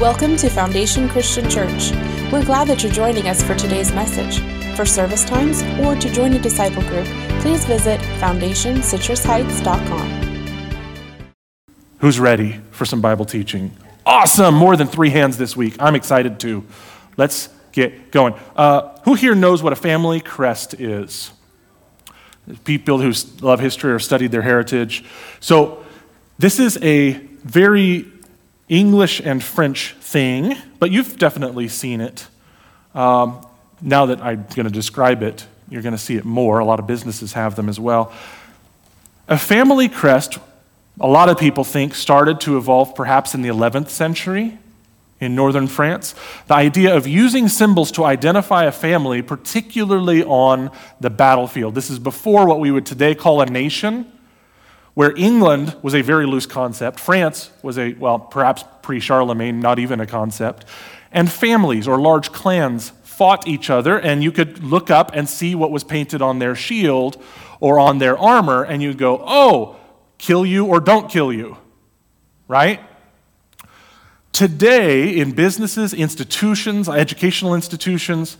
Welcome to Foundation Christian Church. We're glad that you're joining us for today's message. For service times or to join a disciple group, please visit foundationcitrusheights.com. Who's ready for some Bible teaching? Awesome! More than three hands this week. I'm excited too. Let's get going. Uh, who here knows what a family crest is? People who love history or studied their heritage. So, this is a very English and French thing, but you've definitely seen it. Um, now that I'm going to describe it, you're going to see it more. A lot of businesses have them as well. A family crest, a lot of people think, started to evolve perhaps in the 11th century in northern France. The idea of using symbols to identify a family, particularly on the battlefield. This is before what we would today call a nation where England was a very loose concept, France was a, well, perhaps pre Charlemagne, not even a concept, and families or large clans fought each other, and you could look up and see what was painted on their shield or on their armor, and you'd go, oh, kill you or don't kill you, right? Today, in businesses, institutions, educational institutions,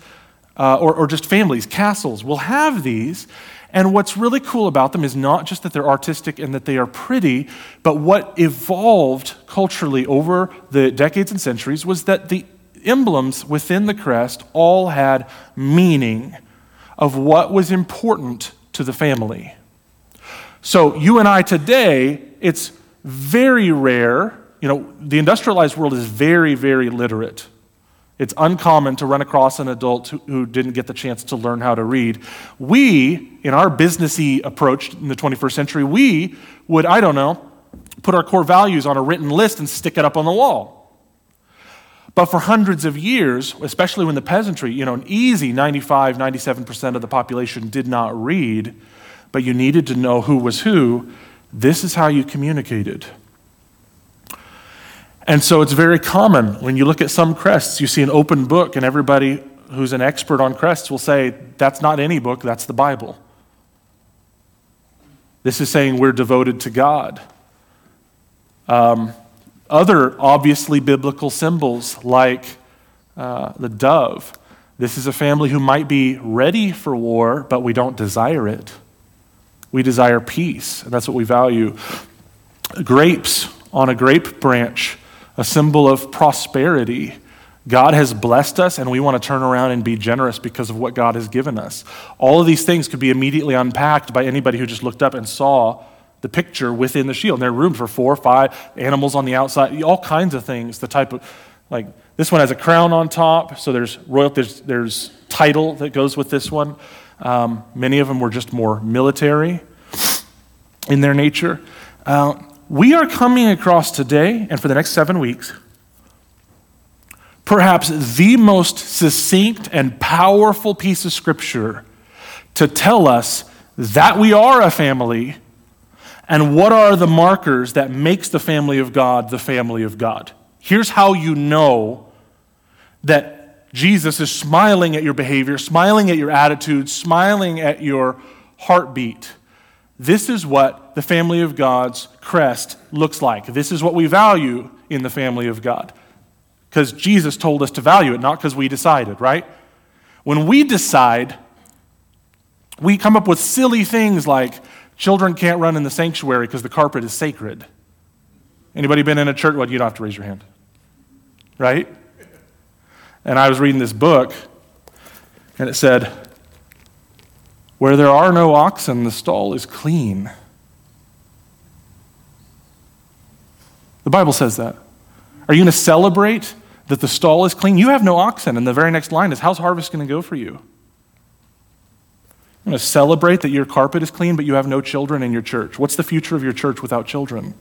uh, or, or just families, castles, will have these, and what's really cool about them is not just that they're artistic and that they are pretty, but what evolved culturally over the decades and centuries was that the emblems within the crest all had meaning of what was important to the family. So, you and I today, it's very rare. You know, the industrialized world is very, very literate. It's uncommon to run across an adult who, didn't get the chance to learn how to read. We, in our businessy approach in the 21st century, we would, I don't know, put our core values on a written list and stick it up on the wall. But for hundreds of years, especially when the peasantry, you know, an easy 95, 97% of the population did not read, but you needed to know who was who, this is how you communicated. And so it's very common when you look at some crests, you see an open book, and everybody who's an expert on crests will say, that's not any book, that's the Bible. This is saying we're devoted to God. Um, other obviously biblical symbols, like uh, the dove, this is a family who might be ready for war, but we don't desire it. We desire peace, and that's what we value. Grapes on a grape branch a symbol of prosperity. God has blessed us, and we want to turn around and be generous because of what God has given us. All of these things could be immediately unpacked by anybody who just looked up and saw the picture within the shield. And there are room for four or five animals on the outside, all kinds of things. The type of, like, this one has a crown on top, so there's royal, there's, there's title that goes with this one. Um, many of them were just more military in their nature. Uh, we are coming across today and for the next seven weeks perhaps the most succinct and powerful piece of scripture to tell us that we are a family and what are the markers that makes the family of God the family of God. Here's how you know that Jesus is smiling at your behavior, smiling at your attitude, smiling at your heartbeat. This is what the family of God's crest looks like. This is what we value in the family of God. Because Jesus told us to value it, not because we decided, right? When we decide, we come up with silly things like children can't run in the sanctuary because the carpet is sacred. Anybody been in a church? Well, you don't have to raise your hand, right? And I was reading this book, and it said, where there are no oxen, the stall is clean. The Bible says that. Are you going to celebrate that the stall is clean? You have no oxen, and the very next line is, How's harvest going to go for you? You're going to celebrate that your carpet is clean, but you have no children in your church. What's the future of your church without children?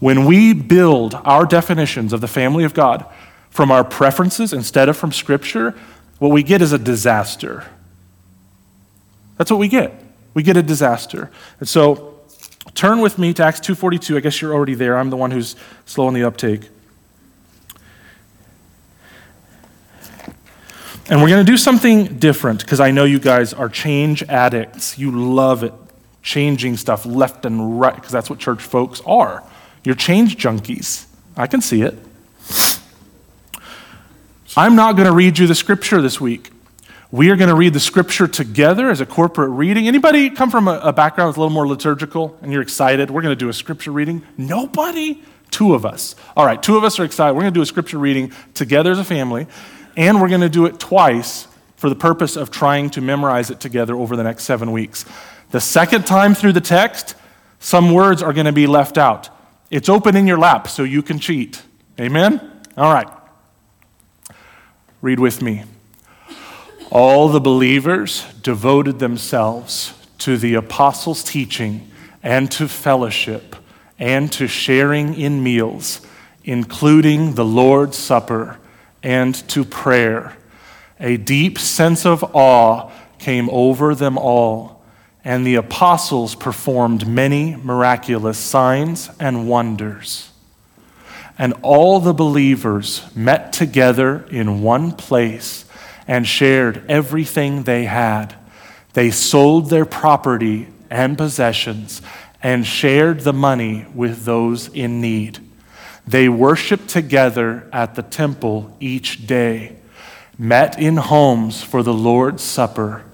When we build our definitions of the family of God from our preferences instead of from Scripture, what we get is a disaster. That's what we get. We get a disaster. And so turn with me to Acts 2:42. I guess you're already there. I'm the one who's slow on the uptake. And we're going to do something different because I know you guys are change addicts. You love it. Changing stuff left and right because that's what church folks are. You're change junkies. I can see it. I'm not going to read you the scripture this week. We are going to read the scripture together as a corporate reading. Anybody come from a, a background that's a little more liturgical and you're excited? We're going to do a scripture reading. Nobody? Two of us. All right, two of us are excited. We're going to do a scripture reading together as a family, and we're going to do it twice for the purpose of trying to memorize it together over the next seven weeks. The second time through the text, some words are going to be left out. It's open in your lap so you can cheat. Amen? All right. Read with me. All the believers devoted themselves to the apostles' teaching and to fellowship and to sharing in meals, including the Lord's Supper and to prayer. A deep sense of awe came over them all, and the apostles performed many miraculous signs and wonders. And all the believers met together in one place and shared everything they had. They sold their property and possessions and shared the money with those in need. They worshiped together at the temple each day, met in homes for the Lord's Supper,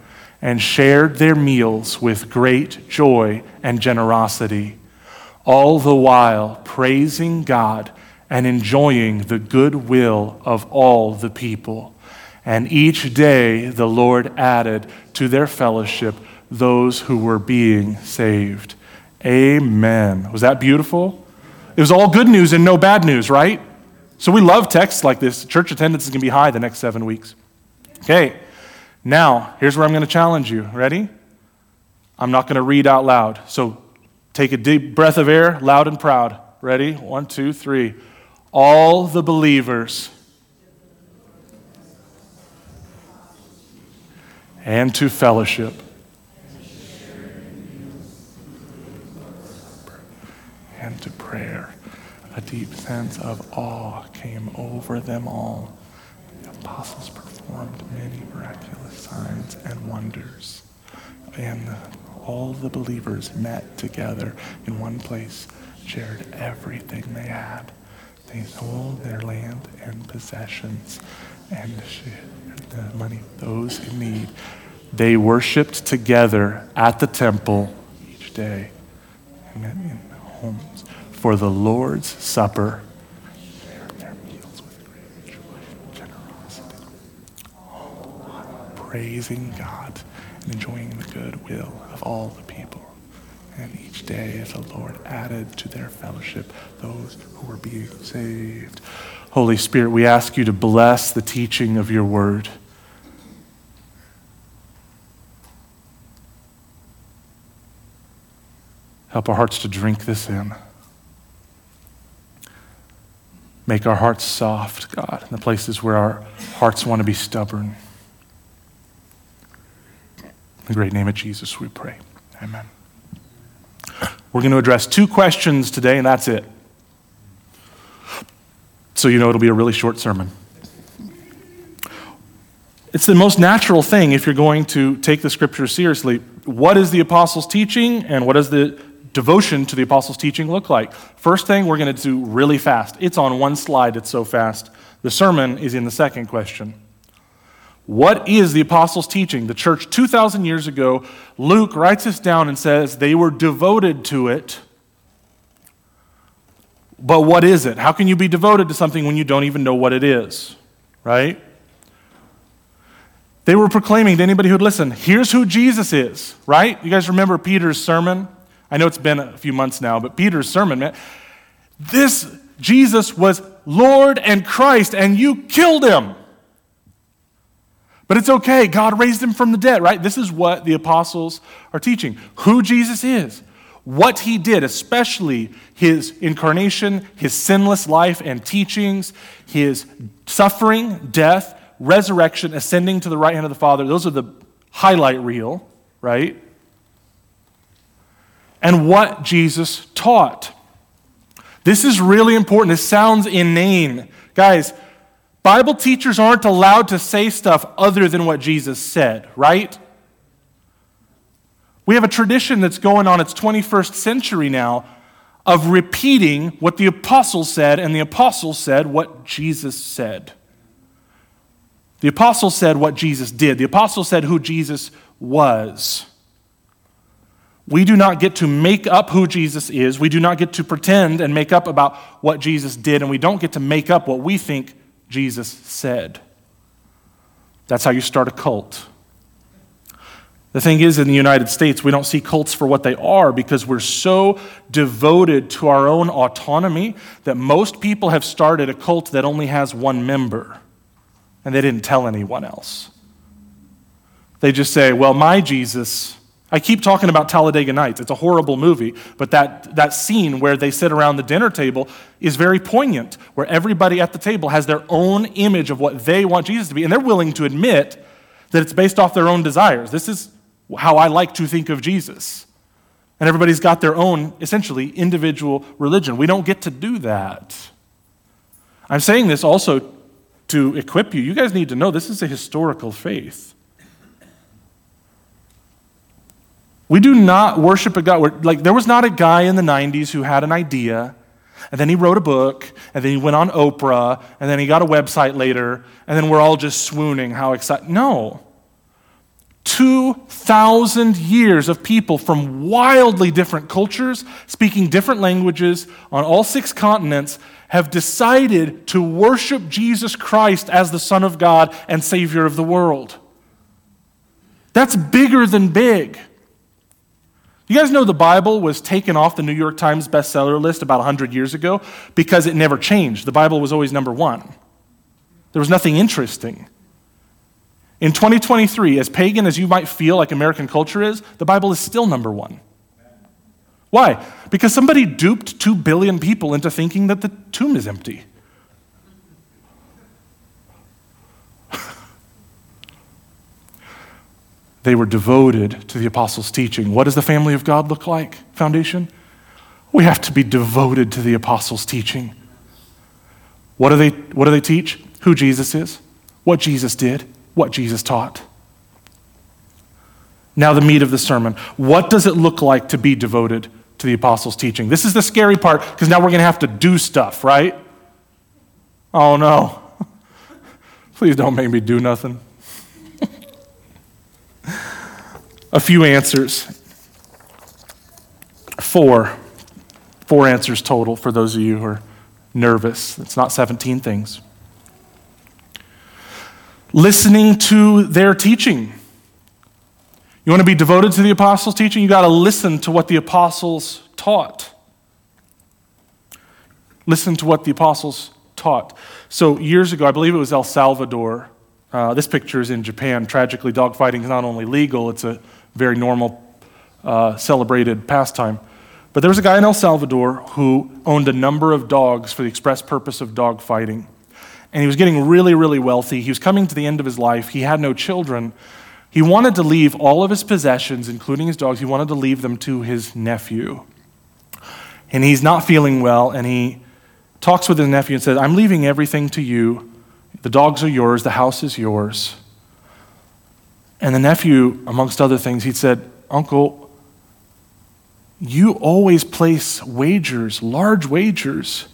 and shared their meals with great joy and generosity, all the while praising God and enjoying the goodwill of all the people. And each day the Lord added to their fellowship those who were being saved. Amen. Was that beautiful? It was all good news and no bad news, right? So we love texts like this. Church attendance is going to be high the next seven weeks. Okay, now here's where I'm going to challenge you. Ready? I'm not going to read out loud. So take a deep breath of air, loud and proud. Ready? One, two, three all the believers and to fellowship. And to prayer. A deep sense of awe came over them all. The apostles performed many miraculous signs and wonders. And all the believers met together in one place, shared everything they had they sold their land and possessions and the money those in need. They worshiped together at the temple each day and in homes for the Lord's Supper. Their meals with great joy generosity. Oh, praising God and enjoying the goodwill of all the people. And each day as the Lord added to their fellowship those who were being saved. Holy Spirit, we ask you to bless the teaching of your word. Help our hearts to drink this in. Make our hearts soft, God, in the places where our hearts want to be stubborn. In the great name of Jesus, we pray. Amen. We're going to address two questions today, and that's it. So you know it'll be a really short sermon. It's the most natural thing if you're going to take the scripture seriously. What is the apostles' teaching, and what does the devotion to the apostles' teaching look like? First thing we're going to do really fast. It's on one slide, it's so fast. The sermon is in the second question. What is the apostles' teaching? The church 2,000 years ago, Luke writes this down and says they were devoted to it. But what is it? How can you be devoted to something when you don't even know what it is? Right? They were proclaiming to anybody who'd listen, here's who Jesus is, right? You guys remember Peter's sermon? I know it's been a few months now, but Peter's sermon, man, this Jesus was Lord and Christ, and you killed him. But it's okay. God raised him from the dead, right? This is what the apostles are teaching who Jesus is, what he did, especially his incarnation, his sinless life and teachings, his suffering, death, resurrection, ascending to the right hand of the Father. Those are the highlight reel, right? And what Jesus taught. This is really important. This sounds inane. Guys, Bible teachers aren't allowed to say stuff other than what Jesus said, right? We have a tradition that's going on its 21st century now of repeating what the apostles said, and the apostles said what Jesus said. The apostles said what Jesus did, the apostles said who Jesus was. We do not get to make up who Jesus is. We do not get to pretend and make up about what Jesus did, and we don't get to make up what we think Jesus said. That's how you start a cult. The thing is, in the United States, we don't see cults for what they are because we're so devoted to our own autonomy that most people have started a cult that only has one member, and they didn't tell anyone else. They just say, Well, my Jesus I keep talking about Talladega Nights. It's a horrible movie, but that, that scene where they sit around the dinner table is very poignant, where everybody at the table has their own image of what they want Jesus to be, and they're willing to admit that it's based off their own desires. This is how I like to think of Jesus. And everybody's got their own, essentially, individual religion. We don't get to do that. I'm saying this also to equip you. You guys need to know this is a historical faith. We do not worship a God. We're, like, there was not a guy in the 90s who had an idea, and then he wrote a book, and then he went on Oprah, and then he got a website later, and then we're all just swooning how excited. No. 2,000 years of people from wildly different cultures, speaking different languages on all six continents, have decided to worship Jesus Christ as the Son of God and Savior of the world. That's bigger than big. You guys know the Bible was taken off the New York Times bestseller list about 100 years ago because it never changed. The Bible was always number one. There was nothing interesting. In 2023, as pagan as you might feel like American culture is, the Bible is still number one. Why? Because somebody duped 2 billion people into thinking that the tomb is empty. They were devoted to the apostles' teaching. What does the family of God look like, foundation? We have to be devoted to the apostles' teaching. What do they, what do they teach? Who Jesus is, what Jesus did, what Jesus taught. Now, the meat of the sermon. What does it look like to be devoted to the apostles' teaching? This is the scary part because now we're going to have to do stuff, right? Oh no. Please don't make me do nothing. A few answers. Four. Four answers total for those of you who are nervous. It's not 17 things. Listening to their teaching. You want to be devoted to the apostles' teaching? You got to listen to what the apostles taught. Listen to what the apostles taught. So, years ago, I believe it was El Salvador. Uh, this picture is in Japan. Tragically, dogfighting is not only legal, it's a very normal, uh, celebrated pastime. But there was a guy in El Salvador who owned a number of dogs for the express purpose of dog fighting. And he was getting really, really wealthy. He was coming to the end of his life. He had no children. He wanted to leave all of his possessions, including his dogs, he wanted to leave them to his nephew. And he's not feeling well, and he talks with his nephew and says, I'm leaving everything to you. The dogs are yours, the house is yours. And the nephew, amongst other things, he said, Uncle, you always place wagers, large wagers,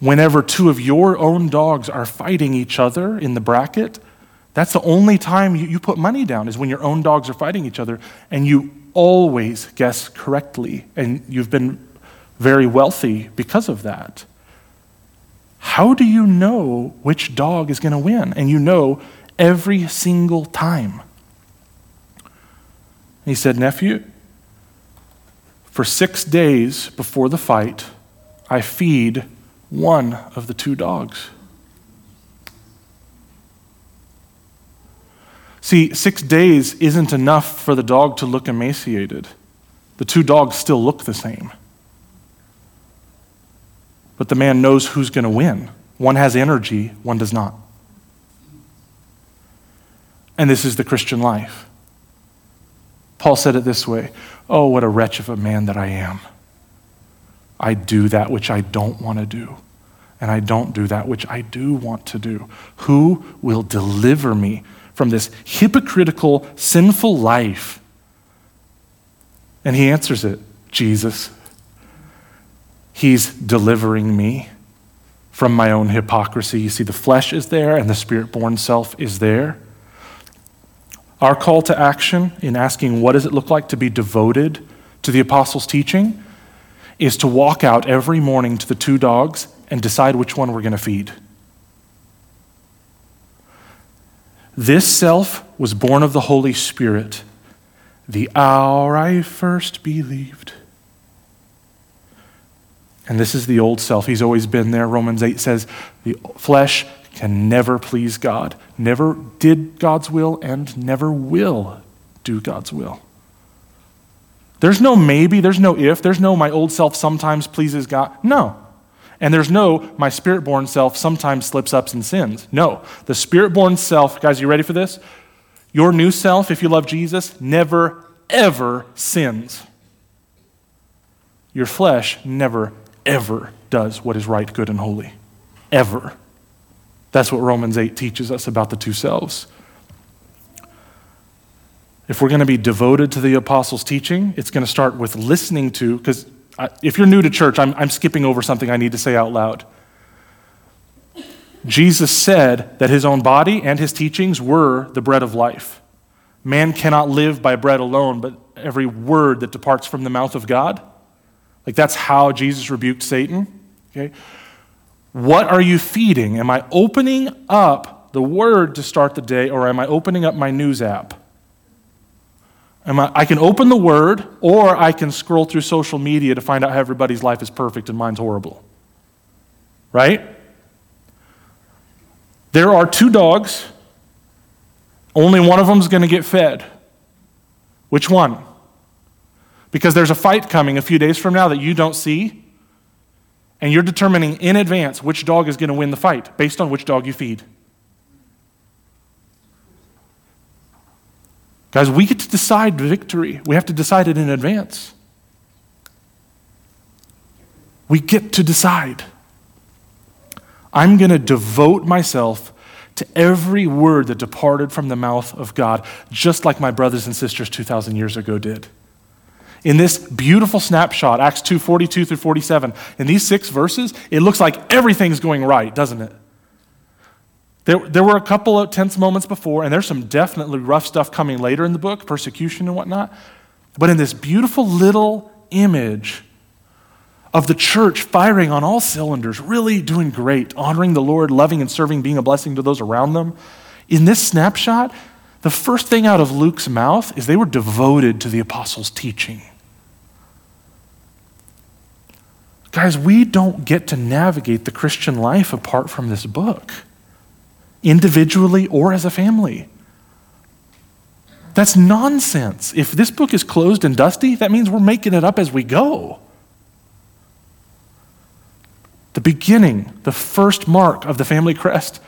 whenever two of your own dogs are fighting each other in the bracket. That's the only time you, you put money down, is when your own dogs are fighting each other. And you always guess correctly. And you've been very wealthy because of that. How do you know which dog is going to win? And you know every single time. He said, Nephew, for six days before the fight, I feed one of the two dogs. See, six days isn't enough for the dog to look emaciated. The two dogs still look the same. But the man knows who's going to win. One has energy, one does not. And this is the Christian life. Paul said it this way Oh, what a wretch of a man that I am. I do that which I don't want to do, and I don't do that which I do want to do. Who will deliver me from this hypocritical, sinful life? And he answers it Jesus. He's delivering me from my own hypocrisy. You see, the flesh is there and the spirit born self is there. Our call to action in asking what does it look like to be devoted to the apostles' teaching is to walk out every morning to the two dogs and decide which one we're going to feed. This self was born of the Holy Spirit the hour I first believed. And this is the old self. He's always been there. Romans 8 says the flesh can never please God, never did God's will, and never will do God's will. There's no maybe, there's no if, there's no my old self sometimes pleases God. No. And there's no my spirit born self sometimes slips up and sins. No. The spirit born self, guys, you ready for this? Your new self, if you love Jesus, never, ever sins. Your flesh never, ever does what is right, good, and holy. Ever. That's what Romans 8 teaches us about the two selves. If we're going to be devoted to the apostles' teaching, it's going to start with listening to, because if you're new to church, I'm, I'm skipping over something I need to say out loud. Jesus said that his own body and his teachings were the bread of life. Man cannot live by bread alone, but every word that departs from the mouth of God. Like that's how Jesus rebuked Satan. Okay? What are you feeding? Am I opening up the word to start the day, or am I opening up my news app? Am I, I can open the word, or I can scroll through social media to find out how everybody's life is perfect and mine's horrible. Right? There are two dogs, only one of them is going to get fed. Which one? Because there's a fight coming a few days from now that you don't see, and you're determining in advance which dog is going to win the fight based on which dog you feed. Guys, we get to decide victory. We have to decide it in advance. We get to decide. I'm going to devote myself to every word that departed from the mouth of God, just like my brothers and sisters 2,000 years ago did. In this beautiful snapshot, Acts 2:42 through 47, in these six verses, it looks like everything's going right, doesn't it? There, there were a couple of tense moments before, and there's some definitely rough stuff coming later in the book, persecution and whatnot. But in this beautiful little image, of the church firing on all cylinders, really doing great, honoring the Lord, loving and serving, being a blessing to those around them. In this snapshot, the first thing out of Luke's mouth is they were devoted to the apostles' teaching. Guys, we don't get to navigate the Christian life apart from this book, individually or as a family. That's nonsense. If this book is closed and dusty, that means we're making it up as we go. The beginning, the first mark of the family crest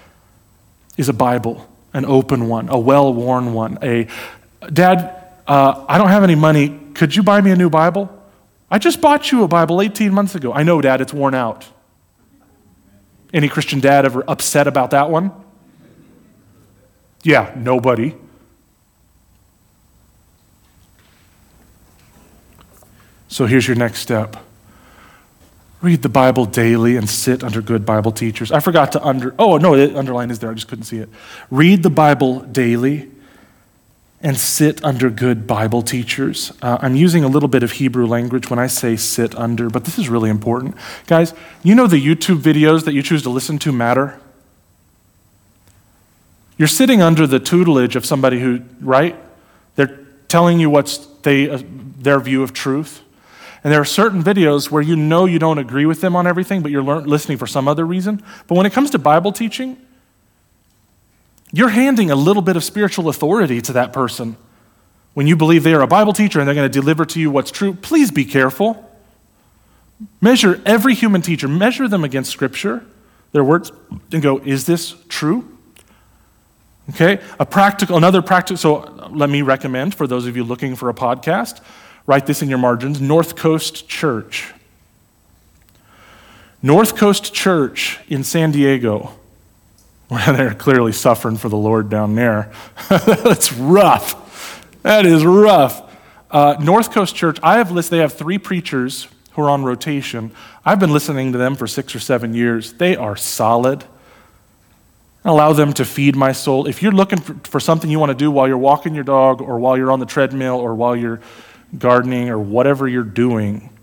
is a Bible, an open one, a well worn one. A Dad, uh, I don't have any money. Could you buy me a new Bible? I just bought you a Bible 18 months ago. I know, Dad, it's worn out. Any Christian dad ever upset about that one? Yeah, nobody. So here's your next step Read the Bible daily and sit under good Bible teachers. I forgot to under, oh, no, the underline is there. I just couldn't see it. Read the Bible daily and sit under good Bible teachers. Uh, I'm using a little bit of Hebrew language when I say sit under, but this is really important. Guys, you know the YouTube videos that you choose to listen to matter? You're sitting under the tutelage of somebody who, right? They're telling you what's they, uh, their view of truth. And there are certain videos where you know you don't agree with them on everything, but you're listening for some other reason. But when it comes to Bible teaching, you're handing a little bit of spiritual authority to that person. When you believe they are a Bible teacher and they're going to deliver to you what's true, please be careful. Measure every human teacher, measure them against Scripture, their words, and go, is this true? Okay, a practical, another practical, so let me recommend for those of you looking for a podcast, Write this in your margins North Coast Church. North Coast Church in San Diego. Well, they're clearly suffering for the Lord down there. That's rough. That is rough. Uh, North Coast Church, I have listed, they have three preachers who are on rotation. I've been listening to them for six or seven years. They are solid. Allow them to feed my soul. If you're looking for, for something you want to do while you're walking your dog or while you're on the treadmill or while you're gardening or whatever you're doing,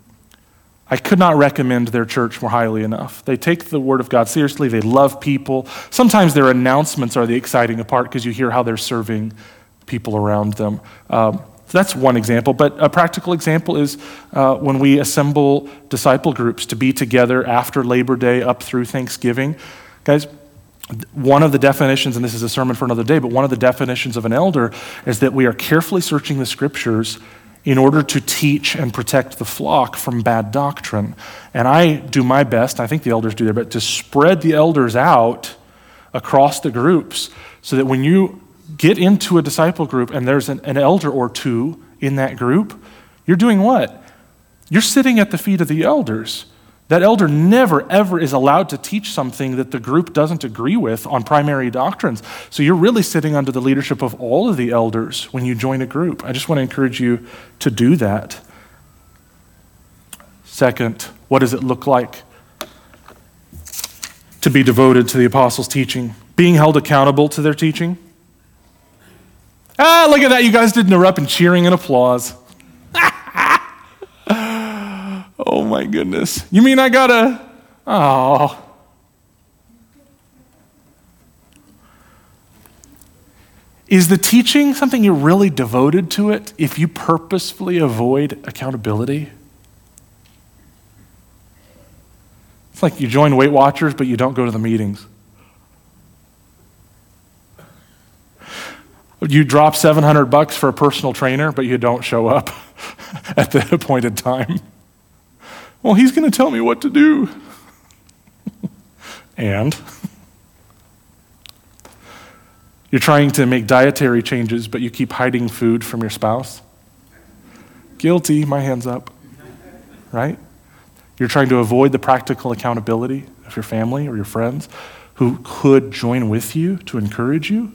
I could not recommend their church more highly enough. They take the Word of God seriously, they love people. Sometimes their announcements are the exciting part because you hear how they're serving people around them. Um, so that's one example. But a practical example is uh, when we assemble disciple groups to be together after Labor Day up through Thanksgiving. Guys, one of the definitions, and this is a sermon for another day, but one of the definitions of an elder is that we are carefully searching the scriptures in order to teach and protect the flock from bad doctrine. And I do my best, I think the elders do their best, to spread the elders out across the groups so that when you get into a disciple group and there's an, an elder or two in that group, you're doing what? You're sitting at the feet of the elders. That elder never, ever is allowed to teach something that the group doesn't agree with on primary doctrines. So you're really sitting under the leadership of all of the elders when you join a group. I just want to encourage you to do that. Second, what does it look like to be devoted to the apostles' teaching? Being held accountable to their teaching? Ah, look at that. You guys didn't erupt in cheering and applause. Oh my goodness. You mean I gotta. Oh. Is the teaching something you're really devoted to it if you purposefully avoid accountability? It's like you join Weight Watchers, but you don't go to the meetings. You drop 700 bucks for a personal trainer, but you don't show up at the appointed time. Well, he's going to tell me what to do. and you're trying to make dietary changes, but you keep hiding food from your spouse. Guilty, my hand's up. Right? You're trying to avoid the practical accountability of your family or your friends who could join with you to encourage you.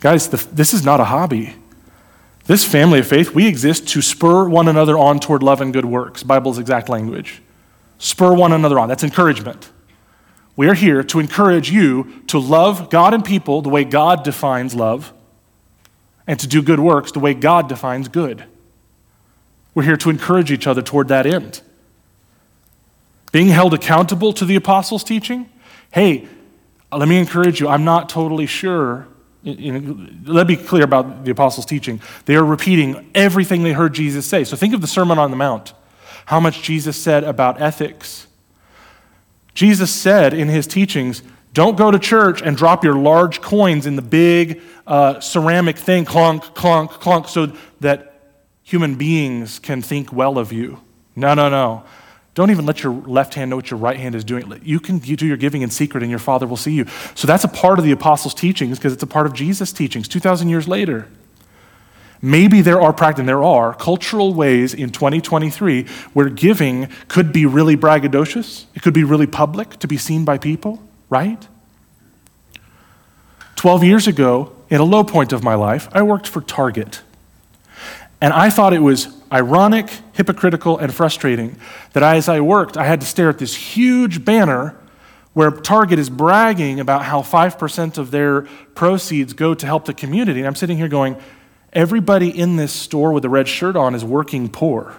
Guys, the, this is not a hobby. This family of faith, we exist to spur one another on toward love and good works, Bible's exact language. Spur one another on. That's encouragement. We are here to encourage you to love God and people the way God defines love, and to do good works the way God defines good. We're here to encourage each other toward that end. Being held accountable to the apostles' teaching, hey, let me encourage you, I'm not totally sure let me be clear about the apostles' teaching. They are repeating everything they heard Jesus say. So think of the Sermon on the Mount, how much Jesus said about ethics. Jesus said in his teachings, don't go to church and drop your large coins in the big uh, ceramic thing, clunk, clunk, clunk, so that human beings can think well of you. No, no, no. Don't even let your left hand know what your right hand is doing. You can do your giving in secret, and your Father will see you. So that's a part of the apostles' teachings because it's a part of Jesus' teachings 2,000 years later. Maybe there are practical, there are cultural ways in 2023 where giving could be really braggadocious. It could be really public to be seen by people, right? 12 years ago, in a low point of my life, I worked for Target. And I thought it was ironic, hypocritical, and frustrating that as I worked, I had to stare at this huge banner where Target is bragging about how 5% of their proceeds go to help the community. And I'm sitting here going, everybody in this store with a red shirt on is working poor.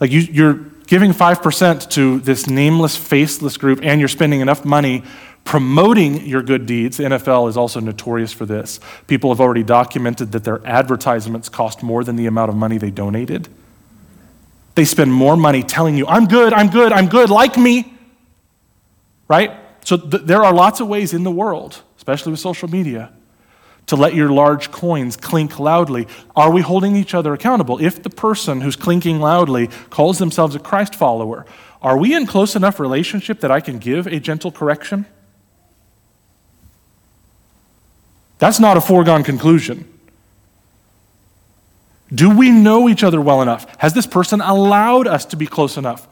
Like you, are giving 5% to this nameless, faceless group, and you're spending enough money promoting your good deeds. The NFL is also notorious for this. People have already documented that their advertisements cost more than the amount of money they donated. They spend more money telling you, I'm good, I'm good, I'm good, like me. Right? So th- there are lots of ways in the world, especially with social media, to let your large coins clink loudly. Are we holding each other accountable? If the person who's clinking loudly calls themselves a Christ follower, are we in close enough relationship that I can give a gentle correction? That's not a foregone conclusion. Do we know each other well enough? Has this person allowed us to be close enough?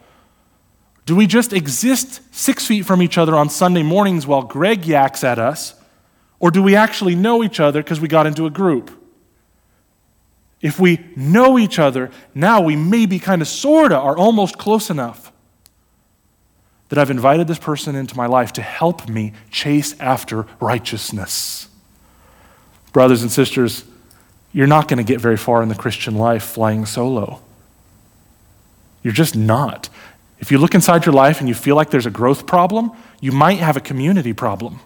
Do we just exist six feet from each other on Sunday mornings while Greg yaks at us? Or do we actually know each other because we got into a group? if we know each other, now we maybe kind of sorta are almost close enough that I've invited this person into my life to help me chase after righteousness. Brothers and sisters, you're not going to get very far in the Christian life flying solo. You're just not. If you look inside your life and you feel like there's a growth problem, you might have a community problem.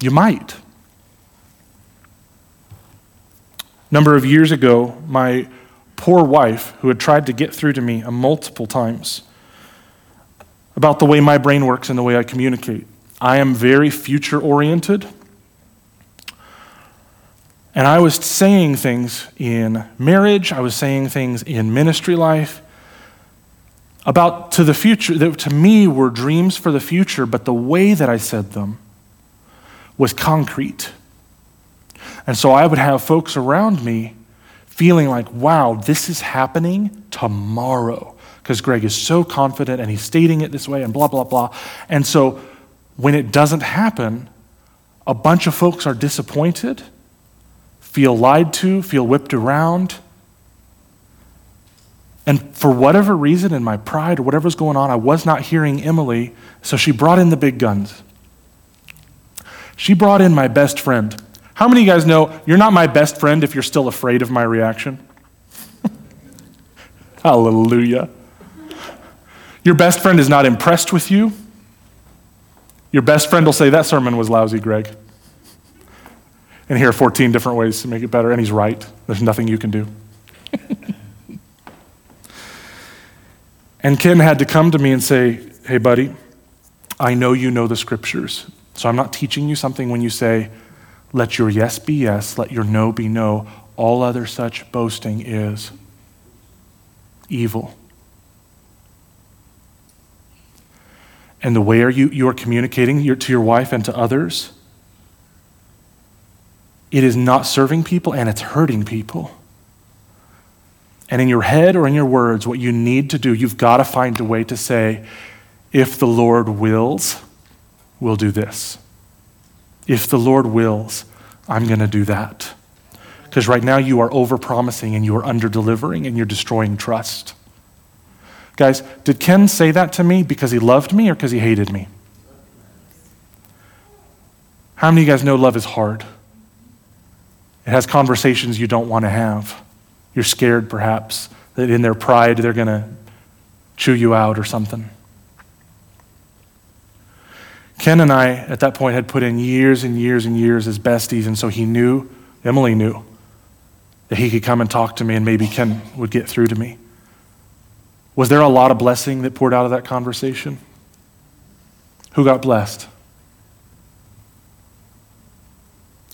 You might. Number of years ago, my poor wife, who had tried to get through to me a multiple times about the way my brain works and the way I communicate, I am very future oriented. And I was saying things in marriage, I was saying things in ministry life about to the future that to me were dreams for the future, but the way that I said them was concrete. And so I would have folks around me feeling like, wow, this is happening tomorrow. Because Greg is so confident and he's stating it this way and blah, blah, blah. And so when it doesn't happen, a bunch of folks are disappointed feel lied to, feel whipped around. And for whatever reason, in my pride or whatever was going on, I was not hearing Emily, so she brought in the big guns. She brought in my best friend. How many of you guys know you're not my best friend if you're still afraid of my reaction? Hallelujah. Your best friend is not impressed with you. Your best friend will say, That sermon was lousy, Greg and here are 14 different ways to make it better. And he's right. There's nothing you can do. and Ken had to come to me and say, Hey, buddy, I know you know the scriptures. So I'm not teaching you something when you say, Let your yes be yes, let your no be no. All other such boasting is evil. And the way are you, you are communicating your, to your wife and to others it is not serving people and it's hurting people. And in your head or in your words, what you need to do, you've got to find a way to say, if the Lord wills, we'll do this. If the Lord wills, I'm going to do that. Because right now you are overpromising and you are under delivering and you're destroying trust. Guys, did Ken say that to me because he loved me or because he hated me? How many of you guys know love is hard? It has conversations you don't want to have. You're scared, perhaps, that in their pride they're going to chew you out or something. Ken and I, at that point, had put in years and years and years as besties, and so he knew, Emily knew, that he could come and talk to me and maybe Ken would get through to me. Was there a lot of blessing that poured out of that conversation? Who got blessed?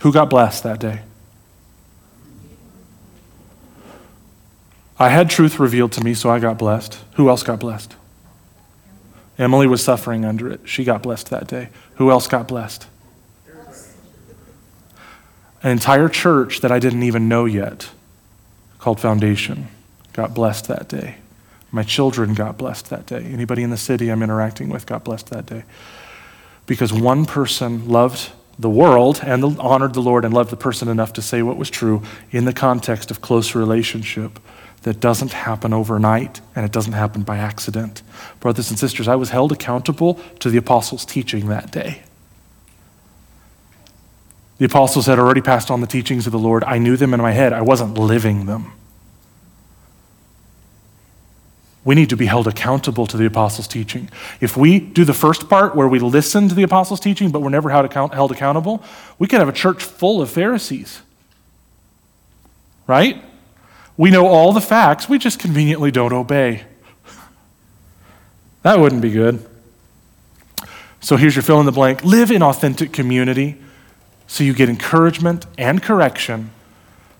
Who got blessed that day? I had truth revealed to me, so I got blessed. Who else got blessed? Emily was suffering under it. She got blessed that day. Who else got blessed? An entire church that I didn't even know yet, called Foundation, got blessed that day. My children got blessed that day. Anybody in the city I'm interacting with got blessed that day. Because one person loved the world and honored the Lord and loved the person enough to say what was true in the context of close relationship that doesn't happen overnight and it doesn't happen by accident. Brothers and sisters, I was held accountable to the apostles' teaching that day. The apostles had already passed on the teachings of the Lord. I knew them in my head, I wasn't living them. We need to be held accountable to the apostles' teaching. If we do the first part where we listen to the apostles' teaching, but we're never held, accountable, we could have a church full of Pharisees. Right? We know all the facts, we just conveniently don't obey. That wouldn't be good. So here's your fill in the blank live in authentic community so you get encouragement and correction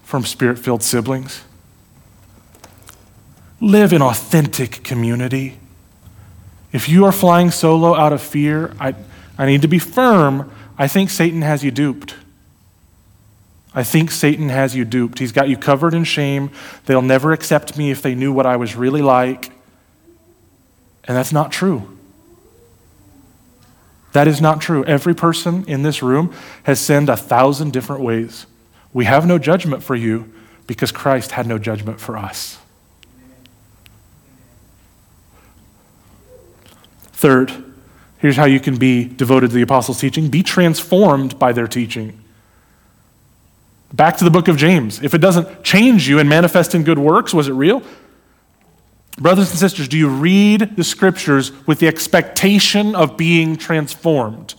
from spirit filled siblings. Live in authentic community. If you are flying solo out of fear, I, I need to be firm. I think Satan has you duped. I think Satan has you duped. He's got you covered in shame. They'll never accept me if they knew what I was really like. And that's not true. That is not true. Every person in this room has sinned a thousand different ways. We have no judgment for you because Christ had no judgment for us. Third, here's how you can be devoted to the apostles' teaching be transformed by their teaching. Back to the book of James. If it doesn't change you and manifest in good works, was it real? Brothers and sisters, do you read the scriptures with the expectation of being transformed?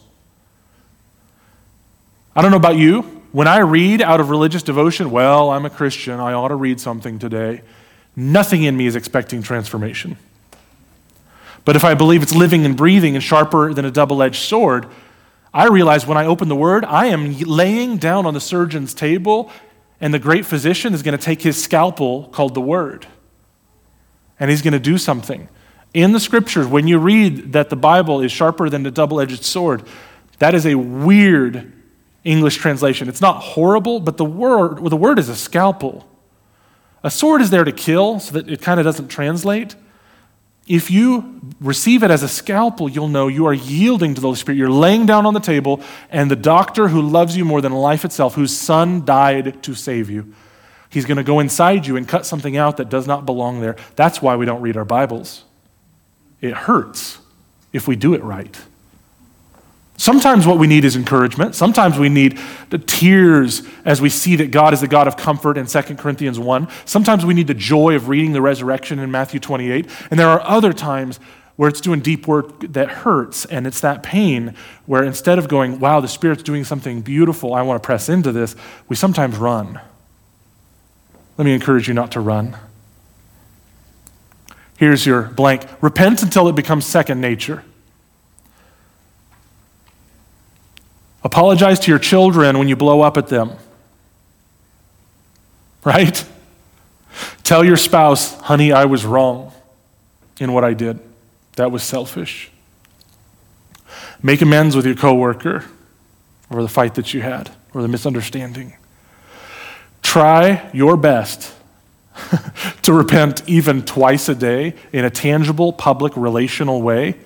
I don't know about you. When I read out of religious devotion, well, I'm a Christian, I ought to read something today, nothing in me is expecting transformation. But if I believe it's living and breathing and sharper than a double edged sword, I realize when I open the word, I am laying down on the surgeon's table, and the great physician is going to take his scalpel called the word, and he's going to do something. In the scriptures, when you read that the Bible is sharper than a double edged sword, that is a weird English translation. It's not horrible, but the word, well, the word is a scalpel. A sword is there to kill so that it kind of doesn't translate if you receive it as a scalpel, you'll know you are yielding to the Holy Spirit. You're laying down on the table, and the doctor who loves you more than life itself, whose son died to save you, he's going to go inside you and cut something out that does not belong there. That's why we don't read our Bibles. It hurts if we do it right. Sometimes what we need is encouragement. Sometimes we need the tears as we see that God is the God of comfort in 2 Corinthians 1. Sometimes we need the joy of reading the resurrection in Matthew 28. And there are other times where it's doing deep work that hurts and it's that pain where instead of going, wow, the Spirit's doing something beautiful, I want to press into this, we sometimes run. Let me encourage you not to run. Here's your blank repent until it becomes second nature. Apologize to your children when you blow up at them. Right? Tell your spouse, honey, I was wrong in what I did. That was selfish. Make amends with your coworker over the fight that you had or the misunderstanding. Try your best to repent even twice a day in a tangible, public, relational way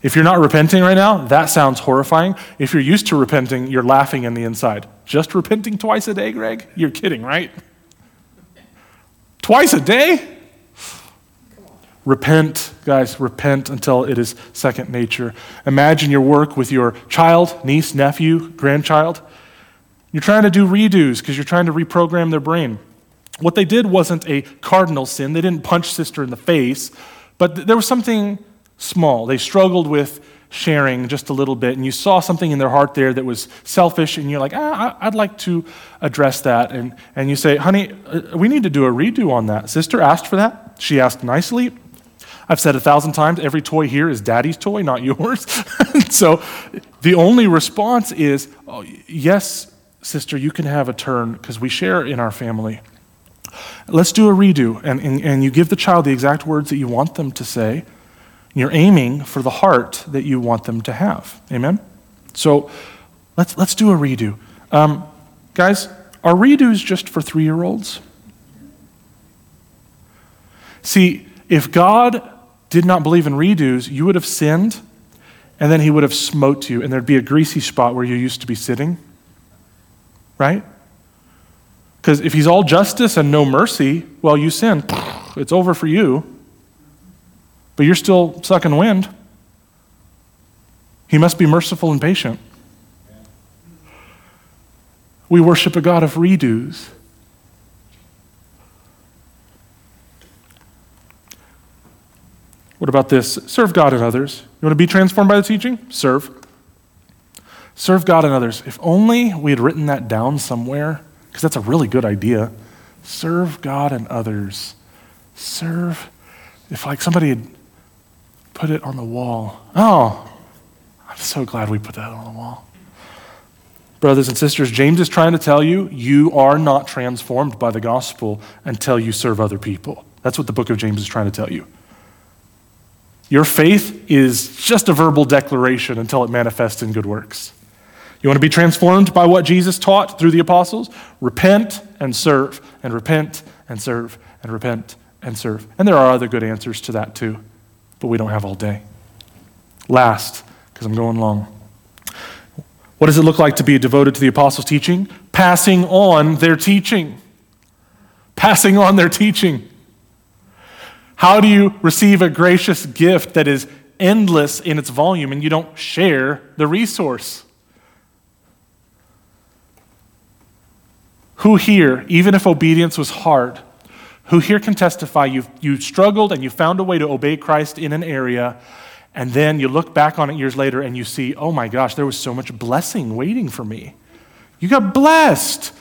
if you're not repenting right now, that sounds horrifying. If you're used to repenting, you're laughing in the inside. Just repenting twice a day, Greg? You're kidding, right? Twice a day? Repent, guys, repent until it is second nature. Imagine your work with your child, niece, nephew, grandchild. You're trying to do redos because you're trying to reprogram their brain. What they did wasn't a cardinal sin. They didn't punch sister in the face, but there was something small. They struggled with sharing just a little bit, and you saw something in their heart there that was selfish, and you're like, ah, I'd like to address that. And, and you say, honey, uh, we need to do a redo on that. Sister asked for that. She asked nicely. I've said a thousand times every toy here is daddy's toy, not yours. so the only response is, oh, yes, sister, you can have a turn because we share in our family. Let's do a redo. And, and, and you give the child the exact words that you want them to say you're aiming for the heart that you want them to have. Amen? So let's, let's do a redo. Um, guys, are redos just for three year olds? See, if God did not believe in redos, you would have sinned, and then he would have smote you, and there'd be a greasy spot where you used to be sitting. Right? Because if he's all justice and no mercy, well, you sin. It's over for you but you're still sucking wind. He must be merciful and patient. We worship a God of redos. What about this? Serve God and others. You want to be transformed by the teaching? Serve. Serve God and others. If only we had written that down somewhere, because that's a really good idea. Serve God and others. Serve. If like somebody had put it on the wall. Oh, I'm so glad we put that on the wall. Brothers and sisters, James is trying to tell you you are not transformed by the gospel until you serve other people. That's what the book of James is trying to tell you. Your faith is just a verbal declaration until it manifests in good works. You want to be transformed by what Jesus taught through the apostles? Repent and serve, and repent and serve, and repent and serve. And there are other good answers to that too but we don't have all day. Last, because I'm going long. What does it look like to be devoted to the apostles' teaching? Passing on their teaching. Passing on their teaching. How do you receive a gracious gift that is endless in its volume and you don't share the resource? Who here, even if obedience was hard, who here can testify you you struggled and you found a way to obey Christ in an area, and then you look back on it years later and you see, oh my gosh, there was so much blessing waiting for me. You got blessed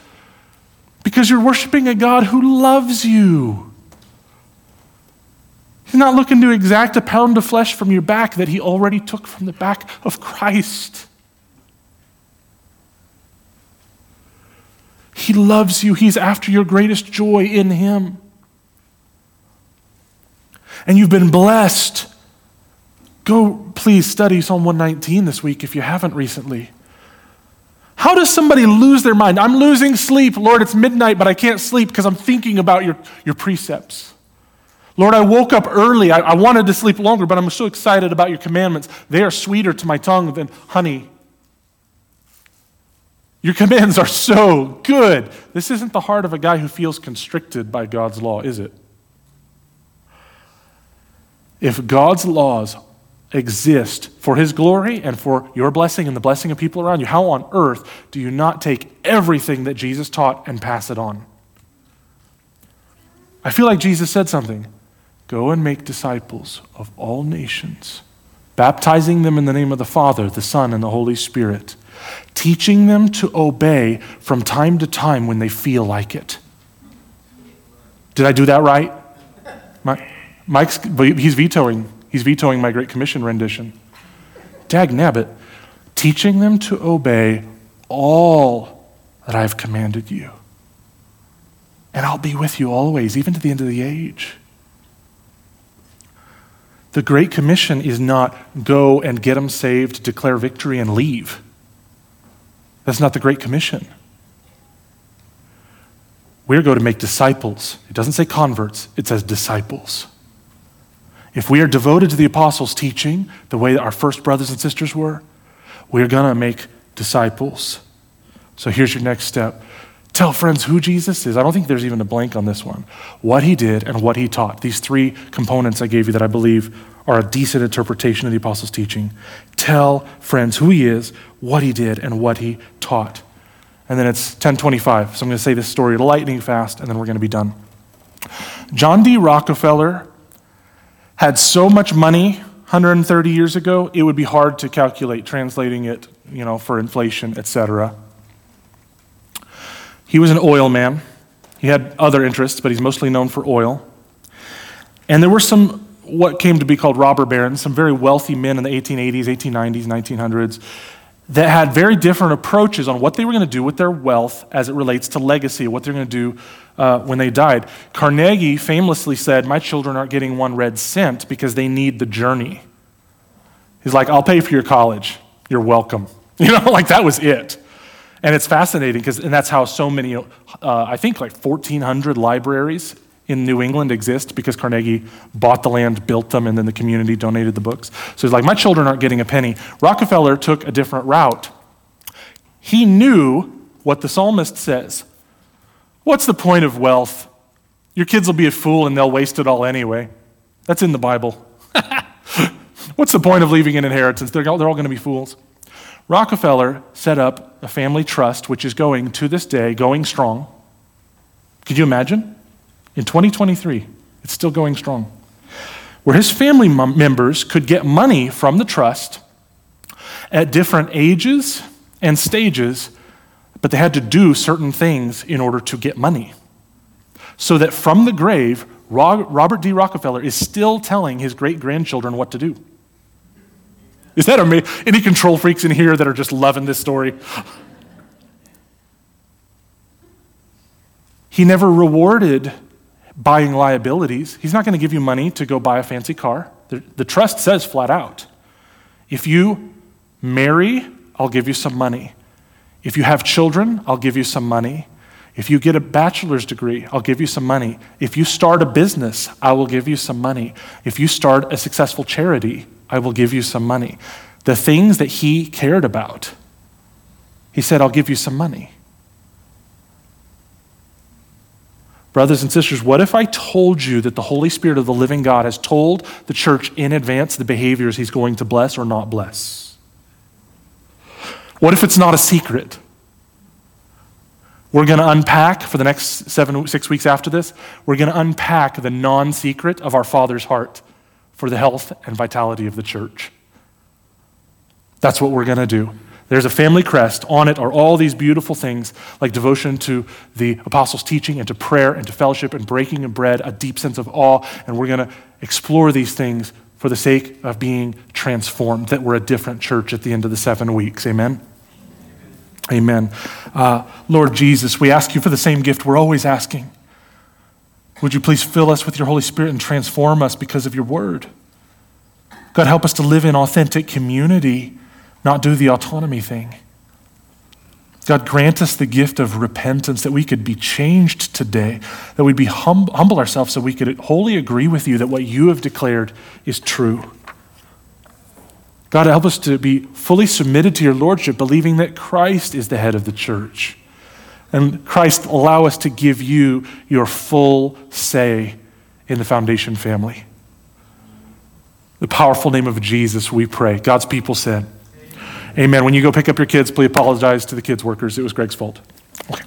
because you're worshiping a God who loves you. He's not looking to exact a pound of flesh from your back that he already took from the back of Christ. He loves you. He's after your greatest joy in him. And you've been blessed. Go, please, study Psalm 119 this week if you haven't recently. How does somebody lose their mind? I'm losing sleep. Lord, it's midnight, but I can't sleep because I'm thinking about your, your precepts. Lord, I woke up early. I, I wanted to sleep longer, but I'm so excited about your commandments. They are sweeter to my tongue than honey. Your commands are so good. This isn't the heart of a guy who feels constricted by God's law, is it? If God's laws exist for his glory and for your blessing and the blessing of people around you, how on earth do you not take everything that Jesus taught and pass it on? I feel like Jesus said something Go and make disciples of all nations, baptizing them in the name of the Father, the Son, and the Holy Spirit, teaching them to obey from time to time when they feel like it. Did I do that right? Mike's, he's vetoing. He's vetoing my Great Commission rendition. Dag nabbit, teaching them to obey all that I've commanded you. And I'll be with you always, even to the end of the age. The Great Commission is not go and get them saved, declare victory, and leave. That's not the Great Commission. We're going to make disciples. It doesn't say converts, it says disciples. If we are devoted to the apostles' teaching, the way that our first brothers and sisters were, we're going to make disciples. So here's your next step tell friends who Jesus is. I don't think there's even a blank on this one. What he did and what he taught. These three components I gave you that I believe are a decent interpretation of the apostles' teaching. Tell friends who he is, what he did, and what he taught. And then it's 1025. So I'm going to say this story lightning fast, and then we're going to be done. John D. Rockefeller had so much money 130 years ago, it would be hard to calculate, translating it, you know, for inflation, etc. He was an oil man. He had other interests, but he's mostly known for oil. And there were some what came to be called robber barons, some very wealthy men in the 1880s, 1890s, 1900s that had very different approaches on what they were going to do with their wealth as it relates to legacy, what they're going to do uh, when they died. Carnegie famously said, My children aren't getting one red cent because they need the journey. He's like, I'll pay for your college. You're welcome. You know, like that was it. And it's fascinating because, and that's how so many, uh, I think like 1,400 libraries in New England exist because Carnegie bought the land, built them, and then the community donated the books. So he's like, My children aren't getting a penny. Rockefeller took a different route. He knew what the psalmist says What's the point of wealth? Your kids will be a fool and they'll waste it all anyway. That's in the Bible. What's the point of leaving an inheritance? They're all, they're all going to be fools. Rockefeller set up a family trust, which is going to this day, going strong. Could you imagine? In 2023, it's still going strong. Where his family members could get money from the trust at different ages and stages, but they had to do certain things in order to get money. So that from the grave, Robert D. Rockefeller is still telling his great grandchildren what to do. Is that amazing? Any control freaks in here that are just loving this story? He never rewarded buying liabilities. He's not going to give you money to go buy a fancy car. The, the, trust says flat out if you marry, I'll give you some money. If you have children, I'll give you some money. If you get a bachelor's degree, I'll give you some money. If you start a business, I will give you some money. If you start a successful charity, I will give you some money. The things that he cared about He said, I'll give you some money. Brothers and sisters, what if I told you that the Holy Spirit of the living God has told the church in advance the behaviors he's going to bless or not bless? What if it's not a secret? We're going to unpack for the next seven, six weeks after this, we're going to unpack the non secret of our Father's heart for the health and vitality of the church. That's what we're going to do. There's a family crest. On it are all these beautiful things like devotion to the apostles' teaching and to prayer and to fellowship and breaking of bread, a deep sense of awe. And we're going to explore these things for the sake of being transformed, that we're a different church at the end of the seven weeks. Amen? Amen. Uh, Lord Jesus, we ask you for the same gift we're always asking. Would you please fill us with your Holy Spirit and transform us because of your word? God, help us to live in authentic community not do the autonomy thing. God, grant us the gift of repentance that we could be changed today, that we'd be hum- humble ourselves so we could wholly agree with you that what you have declared is true. God, help us to be fully submitted to your Lordship, believing that Christ is the head of the church. And Christ, allow us to give you your full say in the foundation family. The powerful name of Jesus, we pray. God's people said, Amen. When you go pick up your kids, please apologize to the kids' workers. It was Greg's fault. Okay.